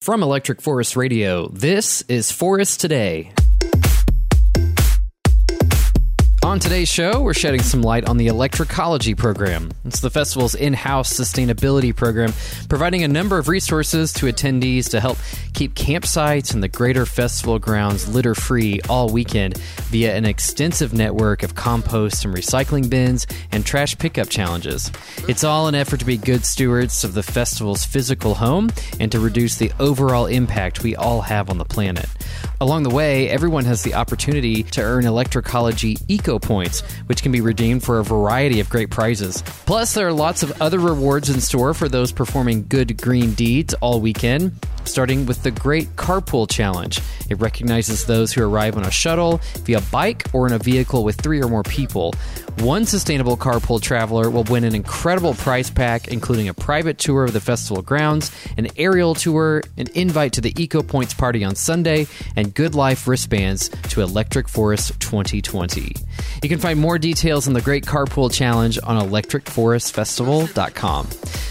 From Electric Forest Radio, this is Forest Today. On today's show, we're shedding some light on the Electricology program. It's the festival's in house sustainability program, providing a number of resources to attendees to help keep campsites and the greater festival grounds litter free all weekend via an extensive network of compost and recycling bins and trash pickup challenges. It's all an effort to be good stewards of the festival's physical home and to reduce the overall impact we all have on the planet. Along the way, everyone has the opportunity to earn Electricology Eco Points, which can be redeemed for a variety of great prizes. Plus, there are lots of other rewards in store for those performing good green deeds all weekend, starting with the Great Carpool Challenge. It recognizes those who arrive on a shuttle, via bike, or in a vehicle with three or more people. One sustainable carpool traveler will win an incredible prize pack, including a private tour of the festival grounds, an aerial tour, an invite to the Eco Points party on Sunday, and Good Life wristbands to Electric Forest 2020. You can find more details on the Great Carpool Challenge on electricforestfestival.com.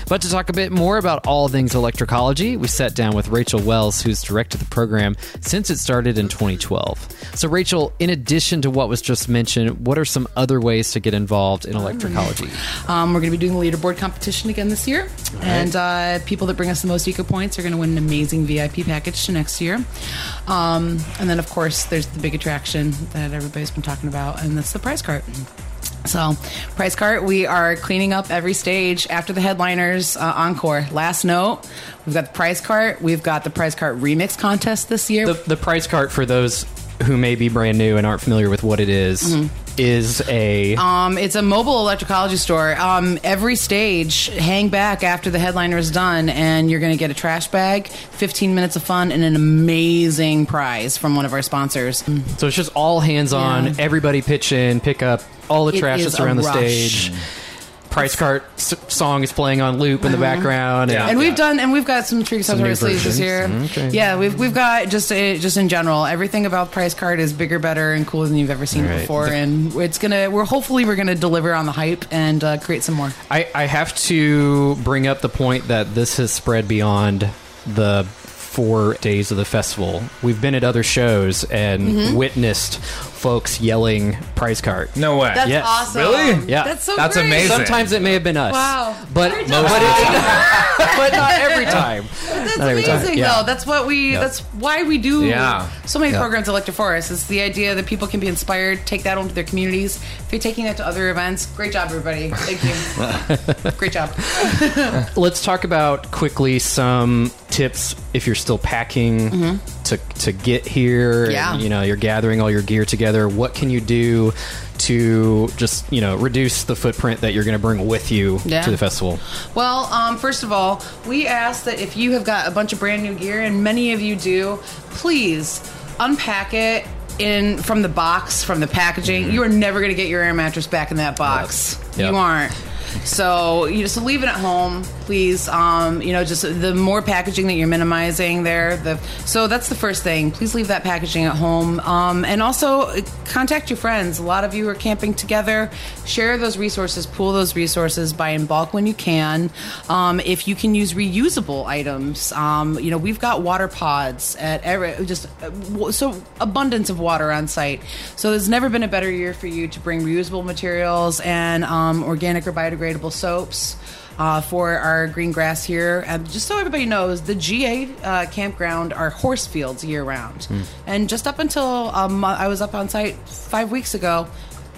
But to talk a bit more about all things electricology, we sat down with Rachel Wells, who's directed the program since it started in 2012. So, Rachel, in addition to what was just mentioned, what are some other ways to get involved in electricology? Um, we're going to be doing the leaderboard competition again this year, and uh, people that bring us the most eco points are going to win an amazing VIP package to next year. Um, and then, of course, there's the big attraction that everybody's been talking about, and that's the prize cart. So, Prize cart, we are cleaning up every stage after the headliners uh, encore. Last note, we've got the Prize cart. We've got the Prize cart remix contest this year. The, the prize cart, for those who may be brand new and aren't familiar with what it is, is a. Um, it's a mobile electricology store. Um, every stage, hang back after the headliner is done, and you're going to get a trash bag, 15 minutes of fun, and an amazing prize from one of our sponsors. So it's just all hands on. Yeah. Everybody pitch in, pick up all the It trash that's around the rush. stage. Prize cart s- song is playing on loop in the background. Yeah. And we've done, and we've got some tricks Some up our new sleeves this year. versions. Okay. Yeah, we've we've got just uh, just in general, everything about prize cart is bigger, better, and cooler than you've ever seen All right. before. And it's gonna, we're hopefully we're gonna deliver on the hype and uh, create some more. I, I have to bring up the point that this has spread beyond the four days of the festival. We've been at other shows and Mm-hmm. witnessed folks yelling prize cart. No way. That's Yes. awesome. Really? Yeah. that's so That's great. amazing. Sometimes it may have been us. Wow. But, Great but, it- but not every time. That's Not every time. amazing, Yeah. though. That's what we. Yeah. That's why we do Yeah. so many Yeah. programs at Electric Forest. It's the idea that people can be inspired, take that home to their communities. If you're taking that to other events, great job, everybody. Thank you. great job. Let's talk about quickly some tips if you're still packing mm-hmm. To to get here. Mm-hmm. Yeah. And, you know, you're gathering all your gear together. What can you do to just you know reduce the footprint that you're going to bring with you Yeah. to the festival? Well, um, first of all, we ask that if you have got a bunch of brand new gear, and many of you do, please unpack it in from the box, from the packaging. You are never going to get your air mattress back in that box. Yep. You aren't. So you just leave it at home, please. Um, you know, just the more packaging that you're minimizing there. The so that's the first thing. Please leave that packaging at home, um, and also uh, contact your friends. A lot of you are camping together. Share those resources, pool those resources, buy in bulk when you can. Um, if you can use reusable items, um, you know we've got water pods at every just uh, so abundance of water on site. So there's never been a better year for you to bring reusable materials and um, organic or biodegradable soaps. Uh, for our green grass here, and just so everybody knows, the GA uh, campground are horse fields year round, and just up until um, I was up on site five weeks ago,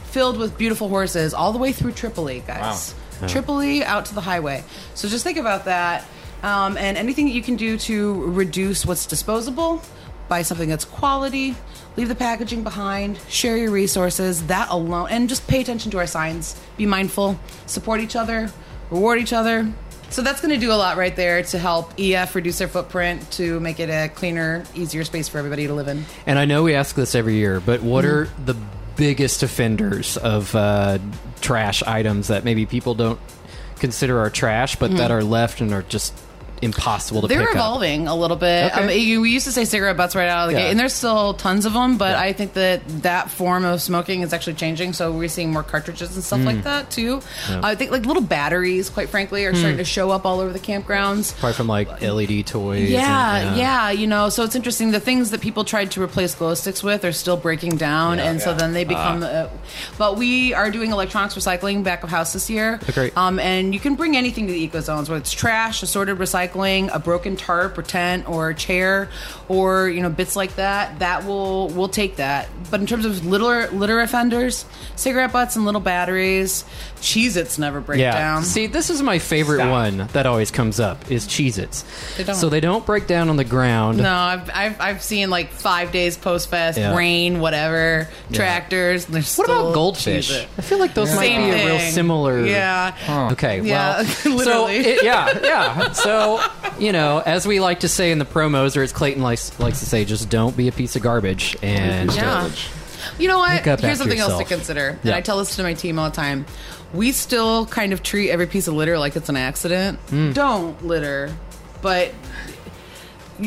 filled with beautiful horses all the way through Tripolee, guys. Tripolee out to the highway. So just think about that. Um, and anything that you can do to reduce what's disposable, buy something that's quality, leave the packaging behind, share your resources, that alone, and just pay attention to our signs. Be mindful, support each other, reward each other. So that's going to do a lot right there to help EF reduce their footprint to make it a cleaner, easier space for everybody to live in. And I know we ask this every year, but what Mm-hmm. are the biggest offenders of uh, trash items that maybe people don't consider are trash, but Mm-hmm. that are left and are just impossible to They're pick up? evolving a little bit. Okay. Um, you- we used to say cigarette butts right out of the Yeah. gate, and there's still tons of them. But Yeah. I think that that form of smoking is actually changing. So we're seeing more cartridges and stuff Hmm. like that too. I think like little batteries, quite frankly, are Hmm. starting to show up all over the campgrounds. Apart from like LED toys. Yeah, and- yeah, you know, so it's interesting. The things that people tried to replace glow sticks with are still breaking down, Yeah. And so then they become. uh, but we are doing electronics recycling back of house this year. Great. Um, and you can bring anything to the eco zones, whether it's trash, assorted recycling, a broken tarp or tent or a chair, or you know bits like that. That will we'll take that. But in terms of litter litter offenders, cigarette butts and little batteries, Cheez-Its never break Yeah. down. See, this is my favorite Stop. one that always comes up is Cheez-Its. They. So they don't break down on the ground. No, I've, I've, I've seen like five days post fest, Yeah. rain, whatever, tractors. And there's What still about goldfish? Cheez-It. I feel like those might Same be a real similar. Yeah. Okay. Yeah, Well, so it, yeah, yeah. So you know, as we like to say in the promos, or as Clayton likes likes to say, just don't be a piece of garbage. And Yeah. You know what? Here's after something else to consider. And Yeah. I tell this to my team all the time. We still kind of treat every piece of litter like it's an accident. Hmm. Don't litter. But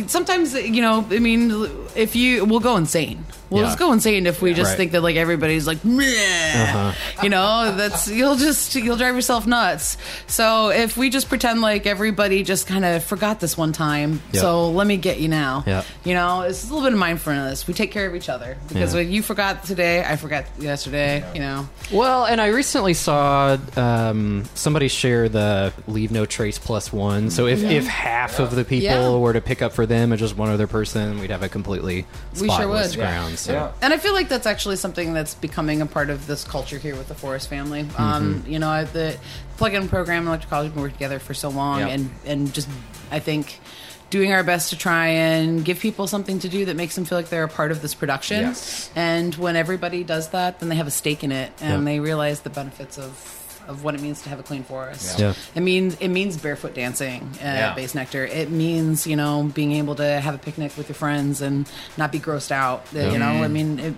sometimes, you know, I mean, if you, we'll go insane. We'll Yeah. just go insane if we just Right. think that like everybody's like, Meh. Uh-huh. you know, that's you'll just you'll drive yourself nuts. So if we just pretend like everybody just kind of forgot this one time, Yep. so let me get you now. Yep. You know, it's a little bit of mindfulness. We take care of each other because Yeah. when you forgot today, I forgot yesterday. You know, Well, and I recently saw um, somebody share the leave no trace plus one. So if, if half of the people were to pick up for them and just one other person, we'd have a completely We sure spotless would. ground. So. Yeah. and I feel like that's actually something that's becoming a part of this culture here with the Forest family. Mm-hmm. Um, you know, the plug-in program and electricology have been working together for so long, Yeah. and and just I think. Doing our best to try and give people something to do that makes them feel like they're a part of this production. Yes. And when everybody does that, then they have a stake in it, and Yeah. they realize the benefits of of what it means to have a clean forest. Yeah. It means it means barefoot dancing at Yeah. Base Nectar. It means you know being able to have a picnic with your friends and not be grossed out. You know, I mean, it,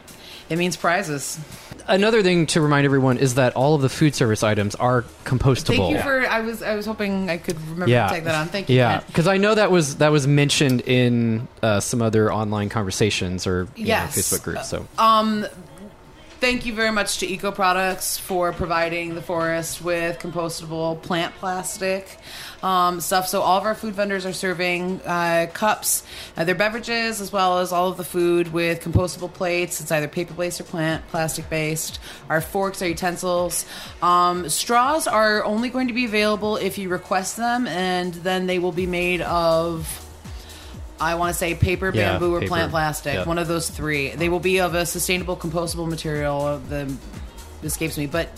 it means prizes. Another thing to remind everyone is that all of the food service items are compostable. Thank you for. I was I was hoping I could remember yeah. to take that on. Thank you. Yeah, because I know that was that was mentioned in uh, some other online conversations or you know, Facebook groups. So Thank you very much to Eco Products for providing the forest with compostable plant plastic um, stuff. So all of our food vendors are serving uh, cups, uh, their beverages, as well as all of the food with compostable plates. It's either paper based or plant plastic based. Our forks are utensils. Um, straws are only going to be available if you request them, and then they will be made of. I want to say paper, Yeah, bamboo, or paper. plant plastic. Yeah. One of those three. They will be of a sustainable, compostable material. The escapes me, but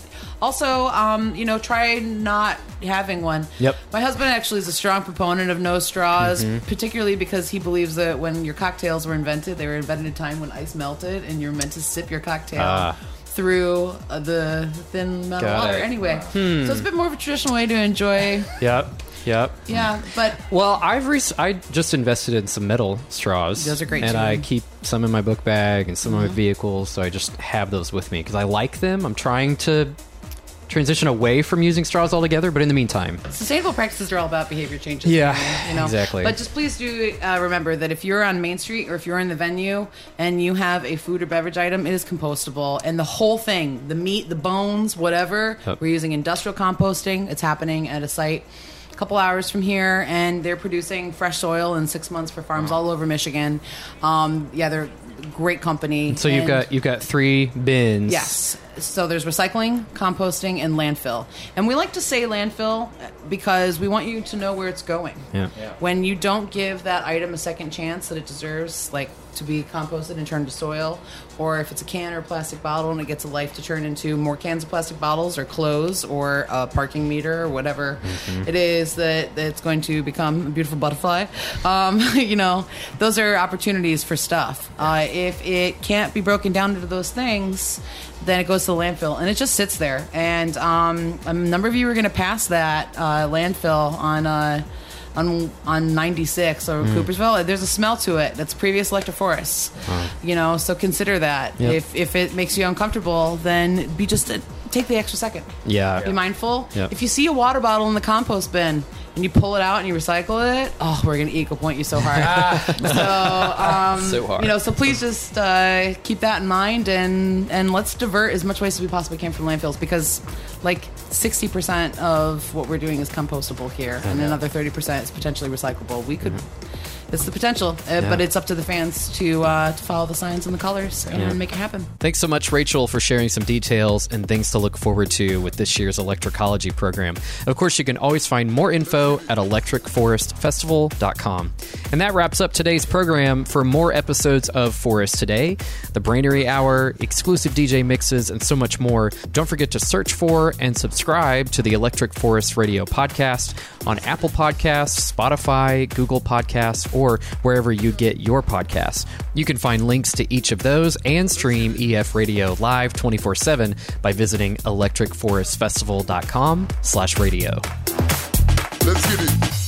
also, um, you know, try not having one. Yep. My husband actually is a strong proponent of no straws, Mm-hmm. particularly because he believes that when your cocktails were invented, they were invented at a time when ice melted, and you're meant to sip your cocktail. Ah. Through uh, the thin metal Got water, it. anyway. Hmm. So it's a bit more of a traditional way to enjoy. yep, yep. Yeah, but Well, I've rec- I just invested in some metal straws. Those are great, and too. Mm-hmm. I keep some in my book bag and some in my vehicles, so I just have those with me because I like them. I'm trying to transition away from using straws altogether, but in the meantime, sustainable practices are all about behavior changes. Yeah, you know exactly. But just please do uh, remember that if you're on Main Street or if you're in the venue and you have a food or beverage item, it is compostable, and the whole thing, the meat, the bones, whatever, Yep. we're using industrial composting. It's happening at a site. A couple hours from here, and they're producing fresh soil in six months for farms all over Michigan. Um, yeah, they're a great company. so you've and- got you've got three bins. Yes. So there's recycling, composting, and landfill. And we like to say landfill because we want you to know where it's going. Yeah. When you don't give that item a second chance that it deserves, like to be composted and turned to soil, or if it's a can or a plastic bottle and it gets a life to turn into more cans of plastic bottles or clothes or a parking meter or whatever it is that that's going to become a beautiful butterfly. Um, you know, those are opportunities for stuff. Uh, if it can't be broken down into those things, then it goes to the landfill and it just sits there. And um, a number of you are going to pass that uh, landfill on. Uh, on on 96 or Coopersville, there's a smell to it that's previous Electric Forest. You know, so consider that. Yep. If if it makes you uncomfortable, then be just a take the extra second. Yeah. Be mindful. Yep. If you see a water bottle in the compost bin and you pull it out and you recycle it, oh, we're gonna eco point you so hard. so, um, So hard. You know, so please just uh, keep that in mind and and let's divert as much waste as we possibly can from landfills because, like, sixty percent of what we're doing is compostable here, and another thirty percent is potentially recyclable. We could. It's the potential, uh, Yeah. but it's up to the fans to uh, to follow the signs and the colors and make it happen. Thanks so much, Rachel, for sharing some details and things to look forward to with this year's Electricology program. Of course, you can always find more info at electricforestfestival.com. And that wraps up today's program. For more episodes of Forest Today, the Brainery Hour, exclusive DJ mixes, and so much more, don't forget to search for and subscribe to the Electric Forest Radio podcast on Apple Podcasts, Spotify, Google Podcasts, or wherever you get your podcasts. You can find links to each of those and stream EF Radio live 24-7 by visiting electricforestfestival.com slash radio. Let's get it.